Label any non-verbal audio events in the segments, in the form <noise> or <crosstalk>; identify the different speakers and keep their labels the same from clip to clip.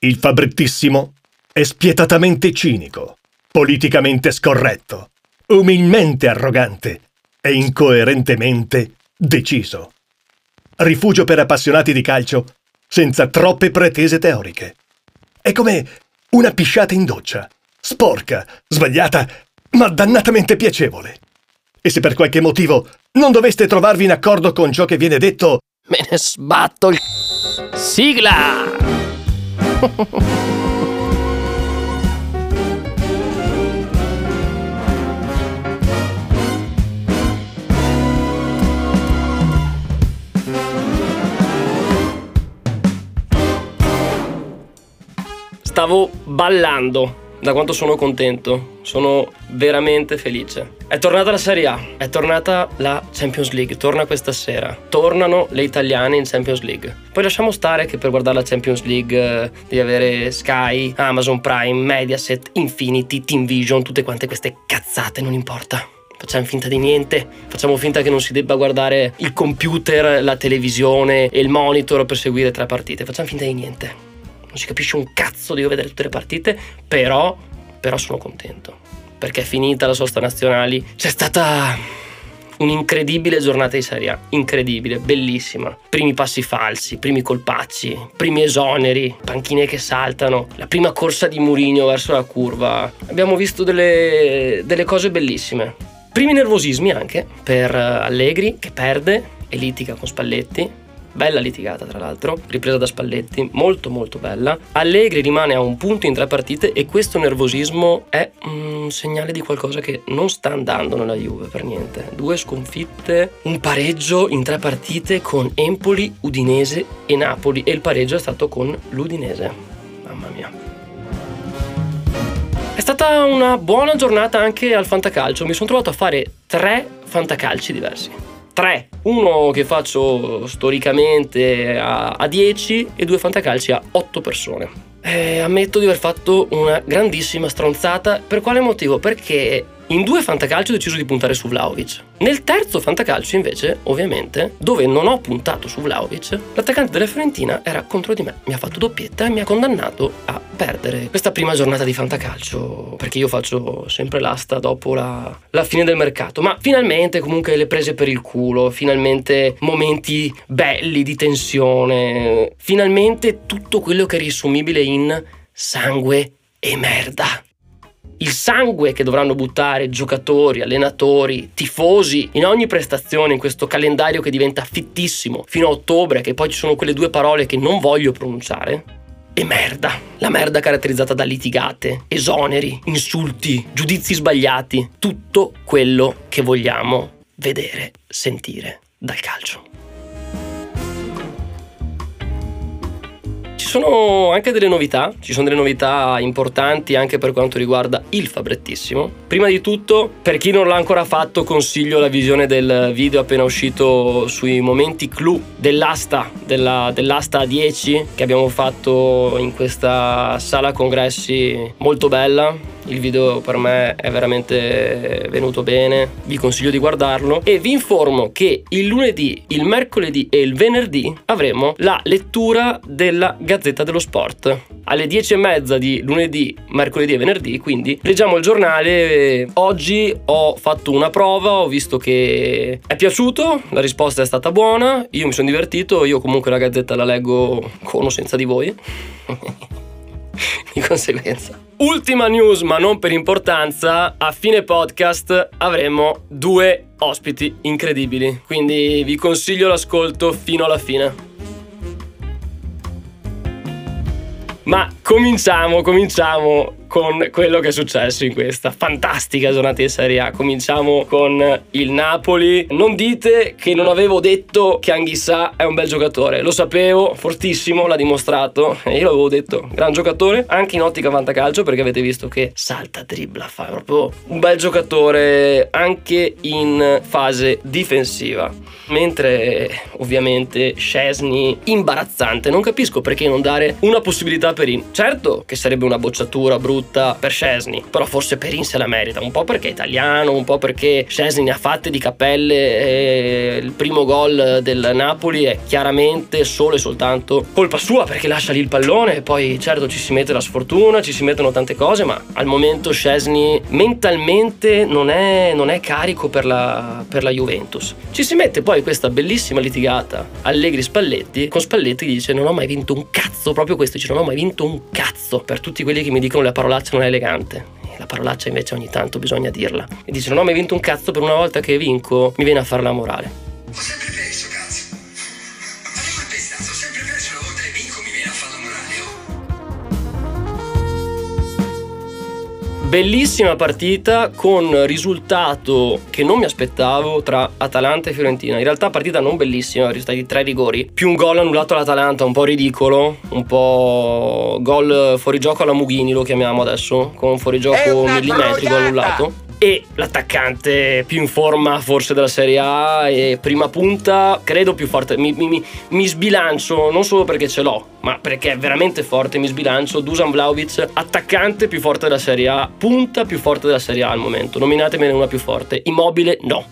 Speaker 1: Il fabrettissimo è spietatamente cinico, politicamente scorretto, umilmente arrogante e incoerentemente deciso. Rifugio per appassionati di calcio senza troppe pretese teoriche. È come una pisciata in doccia, sporca, sbagliata, ma dannatamente piacevole. E se per qualche motivo non doveste trovarvi in accordo con ciò che viene detto,
Speaker 2: me ne sbatto il... Sigla! Stavo ballando da quanto sono contento, sono veramente felice. È tornata la Serie A, è tornata la Champions League, torna questa sera. Tornano le italiane in Champions League. Poi lasciamo stare che per guardare la Champions League eh, devi avere Sky, Amazon Prime, Mediaset, Infinity, Team Vision, tutte quante queste cazzate, non importa. Facciamo finta di niente, facciamo finta che non si debba guardare il computer, la televisione e il monitor per seguire tre partite, facciamo finta di niente non si capisce un cazzo, devo vedere tutte le partite, però, però sono contento. Perché è finita la sosta nazionali, c'è stata un'incredibile giornata di Serie A, incredibile, bellissima. Primi passi falsi, primi colpacci, primi esoneri, panchine che saltano, la prima corsa di Murigno verso la curva. Abbiamo visto delle, delle cose bellissime. Primi nervosismi anche per Allegri che perde e litiga con Spalletti bella litigata tra l'altro, ripresa da Spalletti, molto molto bella. Allegri rimane a un punto in tre partite e questo nervosismo è un segnale di qualcosa che non sta andando nella Juve per niente. Due sconfitte, un pareggio in tre partite con Empoli, Udinese e Napoli e il pareggio è stato con l'Udinese. Mamma mia. È stata una buona giornata anche al fantacalcio, mi sono trovato a fare tre fantacalci diversi tre, uno che faccio storicamente a, 10 e due fantacalci a 8 persone. Eh, ammetto di aver fatto una grandissima stronzata. Per quale motivo? Perché in due fantacalci ho deciso di puntare su Vlaovic. Nel terzo fantacalcio, invece, ovviamente, dove non ho puntato su Vlaovic, l'attaccante della Fiorentina era contro di me. Mi ha fatto doppietta e mi ha condannato a perdere questa prima giornata di fantacalcio. Perché io faccio sempre l'asta dopo la, la fine del mercato. Ma finalmente, comunque, le prese per il culo. Finalmente, momenti belli di tensione. Finalmente, tutto quello che è risumibile in sangue e merda il sangue che dovranno buttare giocatori, allenatori, tifosi in ogni prestazione in questo calendario che diventa fittissimo fino a ottobre, che poi ci sono quelle due parole che non voglio pronunciare. E merda. La merda caratterizzata da litigate, esoneri, insulti, giudizi sbagliati, tutto quello che vogliamo vedere, sentire dal calcio. Ci sono anche delle novità, ci sono delle novità importanti anche per quanto riguarda il Fabrettissimo. Prima di tutto, per chi non l'ha ancora fatto, consiglio la visione del video appena uscito sui momenti clou dell'asta, della, dell'asta 10 che abbiamo fatto in questa sala congressi molto bella il video per me è veramente venuto bene, vi consiglio di guardarlo e vi informo che il lunedì, il mercoledì e il venerdì avremo la lettura della Gazzetta dello Sport. Alle 10 e mezza di lunedì, mercoledì e venerdì, quindi leggiamo il giornale. Oggi ho fatto una prova, ho visto che è piaciuto, la risposta è stata buona, io mi sono divertito, io comunque la Gazzetta la leggo con o senza di voi. <laughs> di conseguenza. Ultima news, ma non per importanza, a fine podcast avremo due ospiti incredibili, quindi vi consiglio l'ascolto fino alla fine. Ma cominciamo, cominciamo con quello che è successo in questa fantastica giornata di Serie A. Cominciamo con il Napoli. Non dite che non avevo detto che Anghissà è un bel giocatore. Lo sapevo, fortissimo, l'ha dimostrato. E io l'avevo detto, gran giocatore, anche in ottica fantacalcio, perché avete visto che salta, dribbla, fa proprio un bel giocatore anche in fase difensiva. Mentre ovviamente Scesni imbarazzante, non capisco perché non dare una possibilità per In. Certo che sarebbe una bocciatura brutta per Scesni, però forse Perin se la merita, un po' perché è italiano, un po' perché Scesni ne ha fatte di cappelle e il primo gol del Napoli è chiaramente solo e soltanto colpa sua perché lascia lì il pallone e poi certo ci si mette la sfortuna, ci si mettono tante cose, ma al momento Scesni mentalmente non è, non è carico per la, per la Juventus. Ci si mette poi questa bellissima litigata Allegri Spalletti con Spalletti dice non ho mai vinto un cazzo, proprio questo dice non ho mai vinto un cazzo per tutti quelli che mi dicono la parolaccia non è elegante. La parolaccia invece ogni tanto bisogna dirla. E dice non ho mai vinto un cazzo per una volta che vinco mi viene a fare la morale. Ho sempre perso, cazzo. Bellissima partita con risultato che non mi aspettavo tra Atalanta e Fiorentina. In realtà partita non bellissima, risultati di tre rigori, più un gol annullato all'Atalanta, un po' ridicolo, un po' gol fuori gioco alla Mughini lo chiamiamo adesso, con fuorigioco millimetrico annullato e l'attaccante più in forma forse della Serie A e prima punta credo più forte. Mi, mi, mi sbilancio non solo perché ce l'ho ma perché è veramente forte mi sbilancio. Dusan Vlaovic attaccante più forte della Serie A punta più forte della Serie A al momento. Nominatemene una più forte. Immobile no.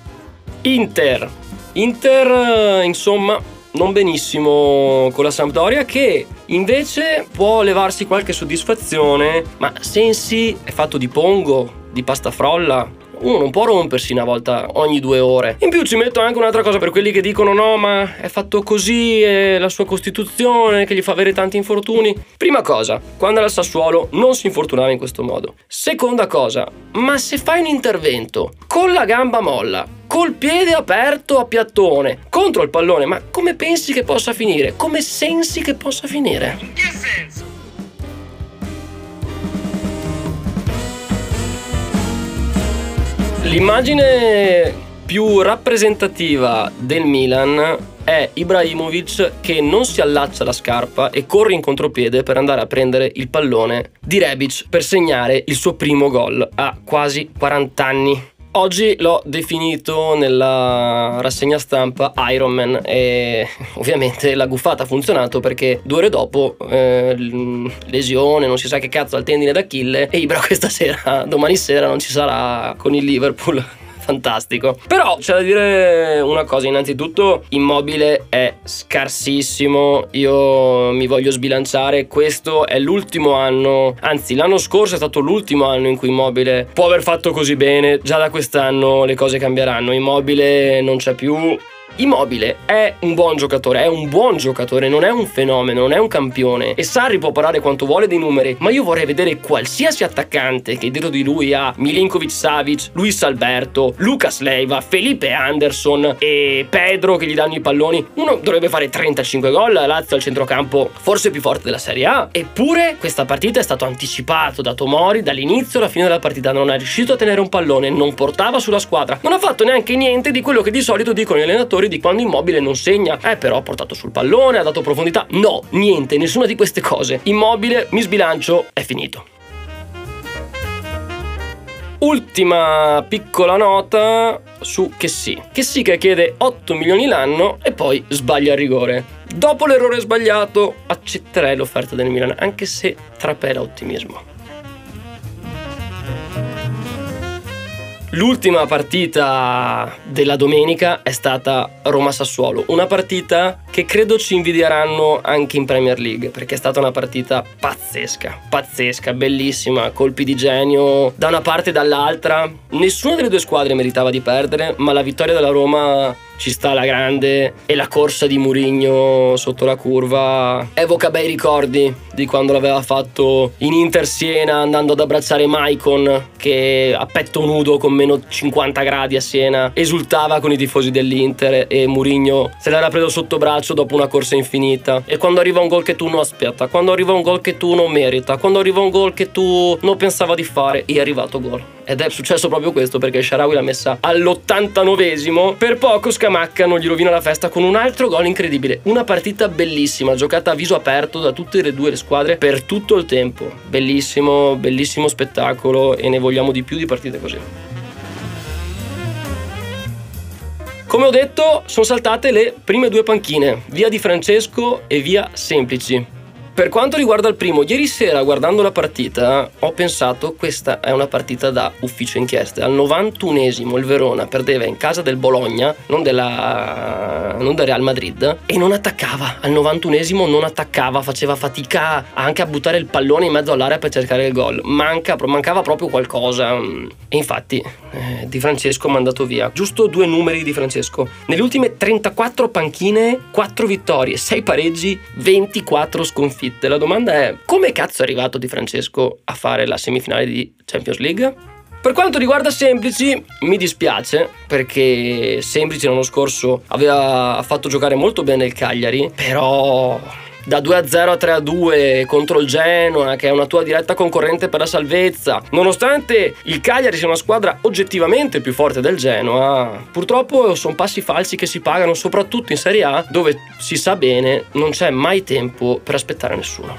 Speaker 2: Inter. Inter insomma non benissimo con la Sampdoria che invece può levarsi qualche soddisfazione ma Sensi è fatto di pongo di pasta frolla uno non può rompersi una volta ogni due ore. In più ci metto anche un'altra cosa per quelli che dicono no, ma è fatto così, è la sua costituzione che gli fa avere tanti infortuni. Prima cosa, quando era Sassuolo non si infortunava in questo modo. Seconda cosa, ma se fai un intervento con la gamba molla, col piede aperto a piattone contro il pallone, ma come pensi che possa finire? Come sensi che possa finire? In che senso? L'immagine più rappresentativa del Milan è Ibrahimovic che non si allaccia la scarpa e corre in contropiede per andare a prendere il pallone di Rebic per segnare il suo primo gol a quasi 40 anni. Oggi l'ho definito nella rassegna stampa Ironman e <laughs> ovviamente la guffata ha funzionato perché due ore dopo eh, lesione, non si sa che cazzo al tendine d'Achille e Ibra <laughs> questa sera, domani sera non ci sarà con il Liverpool fantastico. Però c'è da dire una cosa, innanzitutto Immobile è scarsissimo, io mi voglio sbilanciare, questo è l'ultimo anno, anzi l'anno scorso è stato l'ultimo anno in cui Immobile può aver fatto così bene, già da quest'anno le cose cambieranno, Immobile non c'è più, Immobile è un buon giocatore, è un buon giocatore, non è un fenomeno, non è un campione. E Sarri può parlare quanto vuole dei numeri, ma io vorrei vedere qualsiasi attaccante che dietro di lui ha Milinkovic Savic, Luis Alberto, Lucas Leiva, Felipe Anderson e Pedro che gli danno i palloni. Uno dovrebbe fare 35 gol, Lazio al centrocampo forse più forte della Serie A. Eppure questa partita è stato anticipato da Tomori dall'inizio alla fine della partita, non è riuscito a tenere un pallone, non portava sulla squadra, non ha fatto neanche niente di quello che di solito dicono gli allenatori giocatori di quando Immobile non segna. Eh, però ha portato sul pallone, ha dato profondità. No, niente, nessuna di queste cose. Immobile, mi sbilancio, è finito. Ultima piccola nota su che sì. Che chiede 8 milioni l'anno e poi sbaglia il rigore. Dopo l'errore sbagliato accetterei l'offerta del Milan, anche se trapela ottimismo. L'ultima partita della domenica è stata Roma-Sassuolo, una partita che credo ci invidieranno anche in Premier League, perché è stata una partita pazzesca, pazzesca, bellissima, colpi di genio da una parte e dall'altra. Nessuna delle due squadre meritava di perdere, ma la vittoria della Roma ci sta alla grande e la corsa di Murigno sotto la curva. Evoca bei ricordi di quando l'aveva fatto in Inter Siena andando ad abbracciare Maicon che a petto nudo con meno 50 gradi a Siena esultava con i tifosi dell'Inter e Murigno se l'era preso sotto braccio dopo una corsa infinita. E quando arriva un gol che tu non aspetta quando arriva un gol che tu non merita quando arriva un gol che tu non pensava di fare è arrivato gol ed è successo proprio questo perché Sharawi l'ha messa all'89esimo. Per poco Scamacca non gli rovina la festa con un altro gol incredibile. Una partita bellissima, giocata a viso aperto da tutte e due le squadre per tutto il tempo. Bellissimo, bellissimo spettacolo e ne vogliamo di più di partite così. Come ho detto, sono saltate le prime due panchine, via di Francesco e via Semplici. Per quanto riguarda il primo, ieri sera guardando la partita ho pensato questa è una partita da ufficio inchieste. Al 91esimo il Verona perdeva in casa del Bologna, non, della, non del Real Madrid, e non attaccava. Al 91esimo non attaccava, faceva fatica anche a buttare il pallone in mezzo all'area per cercare il gol. Manca, mancava proprio qualcosa. E infatti eh, Di Francesco ha mandato via. Giusto due numeri di Francesco. Nelle ultime 34 panchine, 4 vittorie, 6 pareggi, 24 sconfitte sconfitte. La domanda è come cazzo è arrivato Di Francesco a fare la semifinale di Champions League? Per quanto riguarda Semplici, mi dispiace perché Semplici l'anno scorso aveva fatto giocare molto bene il Cagliari, però da 2-0 a 3-2 contro il Genoa, che è una tua diretta concorrente per la salvezza. Nonostante il Cagliari sia una squadra oggettivamente più forte del Genoa, purtroppo sono passi falsi che si pagano soprattutto in Serie A, dove si sa bene non c'è mai tempo per aspettare nessuno.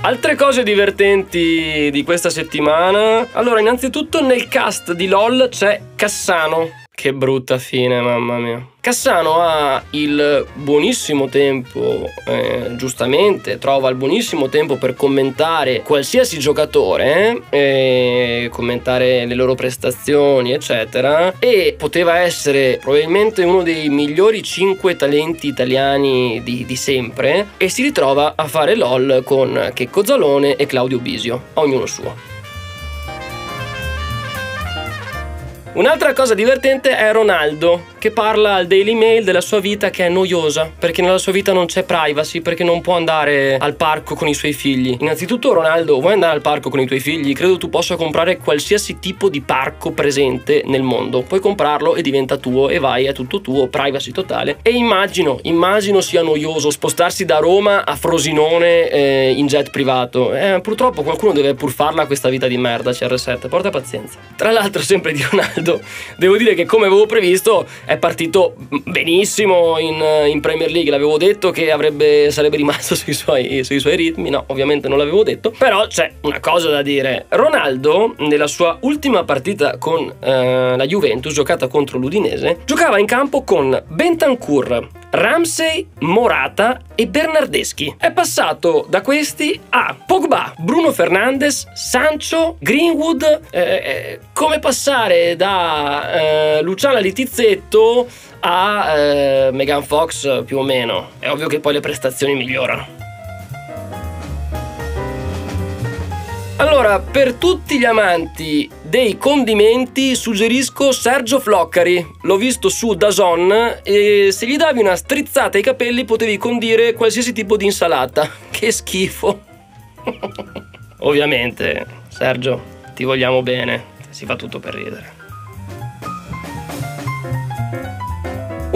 Speaker 2: Altre cose divertenti di questa settimana. Allora, innanzitutto nel cast di LOL c'è Cassano. Che brutta fine, mamma mia. Cassano ha il buonissimo tempo, eh, giustamente, trova il buonissimo tempo per commentare qualsiasi giocatore, eh, commentare le loro prestazioni, eccetera, e poteva essere probabilmente uno dei migliori 5 talenti italiani di, di sempre, e si ritrova a fare LOL con Checco Zalone e Claudio Bisio, ognuno suo. Un'altra cosa divertente è Ronaldo, che parla al Daily Mail della sua vita che è noiosa, perché nella sua vita non c'è privacy, perché non può andare al parco con i suoi figli. Innanzitutto Ronaldo, vuoi andare al parco con i tuoi figli? Credo tu possa comprare qualsiasi tipo di parco presente nel mondo. Puoi comprarlo e diventa tuo e vai, è tutto tuo, privacy totale. E immagino, immagino sia noioso spostarsi da Roma a Frosinone eh, in jet privato. Eh, purtroppo qualcuno deve pur farla questa vita di merda, CR7, porta pazienza. Tra l'altro sempre di Ronaldo, devo dire che come avevo previsto è partito benissimo in, in Premier League. L'avevo detto che avrebbe, sarebbe rimasto <laughs> sui suoi, sui suoi ritmi. No, ovviamente non l'avevo detto. Però c'è una cosa da dire. Ronaldo, nella sua ultima partita con eh, la Juventus, giocata contro l'Udinese, giocava in campo con Bentancur, Ramsey, Morata e Bernardeschi. È passato da questi a Pogba, Bruno Fernandes, Sancho, Greenwood. Eh, eh, come passare da eh, Luciana Litizzetto a eh, Megan Fox più o meno. È ovvio che poi le prestazioni migliorano. Allora, per tutti gli amanti dei condimenti suggerisco Sergio Floccari. L'ho visto su Dazon e se gli davi una strizzata ai capelli potevi condire qualsiasi tipo di insalata. <laughs> Che schifo. <laughs> Ovviamente, Sergio, ti vogliamo bene. Si fa tutto per ridere.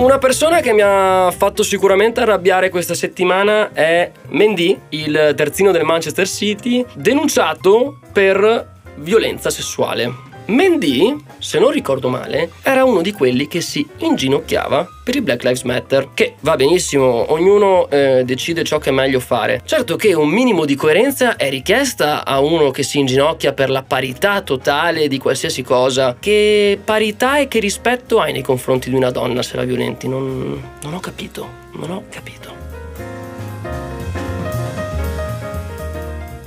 Speaker 2: Una persona che mi ha fatto sicuramente arrabbiare questa settimana è Mendy, il terzino del Manchester City, denunciato per violenza sessuale. Mendy, se non ricordo male, era uno di quelli che si inginocchiava per il Black Lives Matter, che va benissimo, ognuno eh, decide ciò che è meglio fare. Certo che un minimo di coerenza è richiesta a uno che si inginocchia per la parità totale di qualsiasi cosa. Che parità e che rispetto hai nei confronti di una donna se la violenti? Non, non ho capito, non ho capito.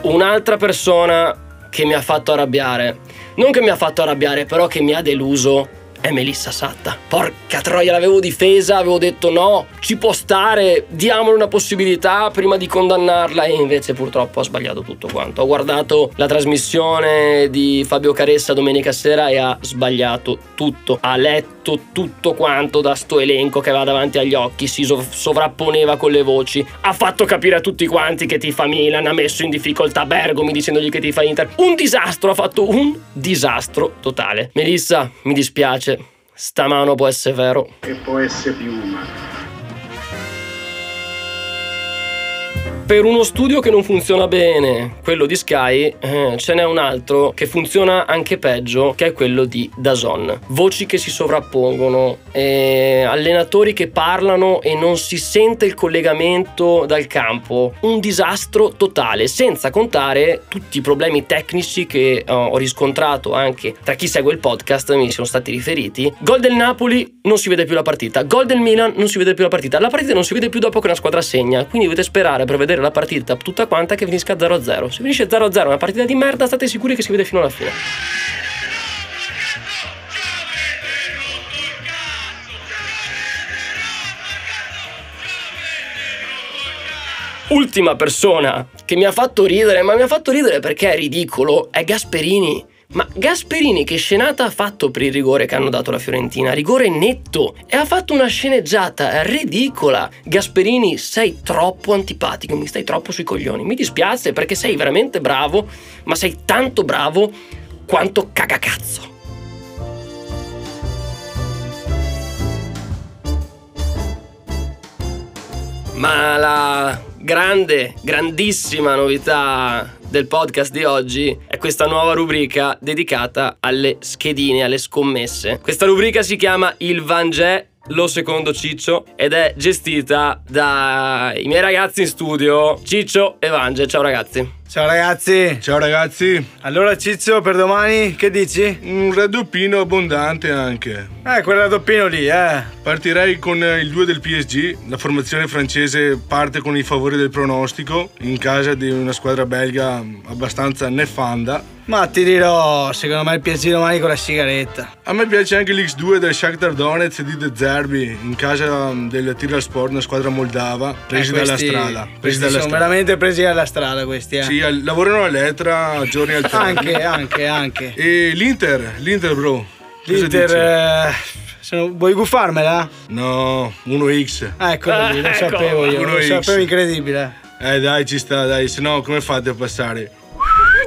Speaker 2: Un'altra persona che mi ha fatto arrabbiare non che mi ha fatto arrabbiare, però che mi ha deluso è Melissa Satta. Porca troia, l'avevo difesa, avevo detto no, ci può stare, diamole una possibilità prima di condannarla e invece purtroppo ho sbagliato tutto quanto. Ho guardato la trasmissione di Fabio Caressa domenica sera e ha sbagliato tutto. Ha letto tutto quanto da sto elenco che aveva davanti agli occhi, si sovrapponeva con le voci, ha fatto capire a tutti quanti che tifa Milan, ha messo in difficoltà Bergomi dicendogli che tifa Inter. Un disastro, ha fatto un disastro totale. Melissa, mi dispiace Sta mano può essere vero.
Speaker 3: E può essere piuma.
Speaker 2: Per uno studio che non funziona bene, quello di Sky, eh, ce n'è un altro che funziona anche peggio, che è quello di Dazon. Voci che si sovrappongono, eh, allenatori che parlano e non si sente il collegamento dal campo. Un disastro totale, senza contare tutti i problemi tecnici che uh, ho riscontrato anche tra chi segue il podcast, mi sono stati riferiti. Gol del Napoli, non si vede più la partita. Gol del Milan, non si vede più la partita. La partita non si vede più dopo che una squadra segna, quindi dovete sperare per vedere vedere la partita tutta quanta che finisca 0-0. Se finisce 0-0 una partita di merda, state sicuri che si vede fino alla fine. Ultima persona che mi ha fatto ridere, ma mi ha fatto ridere perché è ridicolo, è Gasperini. Ma Gasperini che scenata ha fatto per il rigore che hanno dato la Fiorentina? Rigore netto e ha fatto una sceneggiata ridicola. Gasperini, sei troppo antipatico, mi stai troppo sui coglioni. Mi dispiace perché sei veramente bravo, ma sei tanto bravo quanto cagacazzo. Ma la grande, grandissima novità del podcast di oggi è questa nuova rubrica dedicata alle schedine, alle scommesse. Questa rubrica si chiama Il Vangè lo secondo Ciccio ed è gestita dai miei ragazzi in studio Ciccio e Vange. Ciao ragazzi.
Speaker 3: Ciao ragazzi.
Speaker 4: Ciao ragazzi.
Speaker 3: Allora Ciccio per domani che dici?
Speaker 4: Un raddoppino abbondante anche.
Speaker 3: Eh, quel raddoppino lì, eh.
Speaker 4: Partirei con il 2 del PSG. La formazione francese parte con i favori del pronostico in casa di una squadra belga abbastanza nefanda.
Speaker 3: Ma ti dirò, secondo me il PSG domani con la sigaretta.
Speaker 4: A me piace anche l'X2 del Shakhtar Donetsk di De Zerbi in casa del Tiraspol, una squadra moldava, presi
Speaker 3: eh,
Speaker 4: questi, dalla strada.
Speaker 3: Presi dalla sono strada. veramente presi dalla strada questi, eh.
Speaker 4: Sì, lavorano a Letra a giorni alterni.
Speaker 3: anche, anche, anche.
Speaker 4: E l'Inter, l'Inter bro.
Speaker 3: L'Inter... Eh, sono, vuoi guffarmela?
Speaker 4: No, 1x.
Speaker 3: Ah, eccolo lì, lo ecco. sapevo io. 1X. Lo sapevo incredibile.
Speaker 4: Eh dai, ci sta, dai, se no come fate a passare?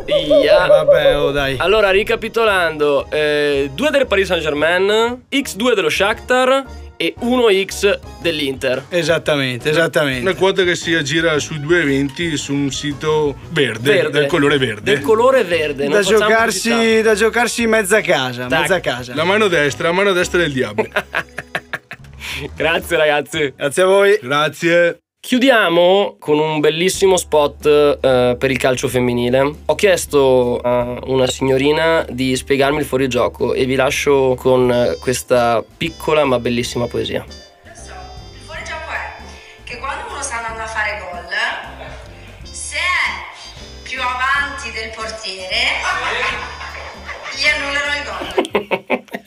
Speaker 2: Ia.
Speaker 3: Eh, vabbè, oh dai.
Speaker 2: Allora, ricapitolando, eh, 2 del Paris Saint Germain, X2 dello Shakhtar e 1x dell'Inter.
Speaker 3: Esattamente, esattamente.
Speaker 4: Una quota che si aggira sui due eventi su un sito verde, verde. del colore verde.
Speaker 2: Del colore verde.
Speaker 3: Da giocarsi, da giocarsi mezza casa, mezza casa.
Speaker 4: La mano destra, la mano destra del diavolo. <laughs>
Speaker 2: Grazie ragazzi.
Speaker 3: Grazie a voi.
Speaker 4: Grazie.
Speaker 2: Chiudiamo con un bellissimo spot eh, per il calcio femminile. Ho chiesto a una signorina di spiegarmi il fuorigioco e vi lascio con questa piccola ma bellissima poesia.
Speaker 5: Il fuorigioco è che quando uno sta andando a fare gol, se è più avanti del portiere, gli annullano il gol. <laughs>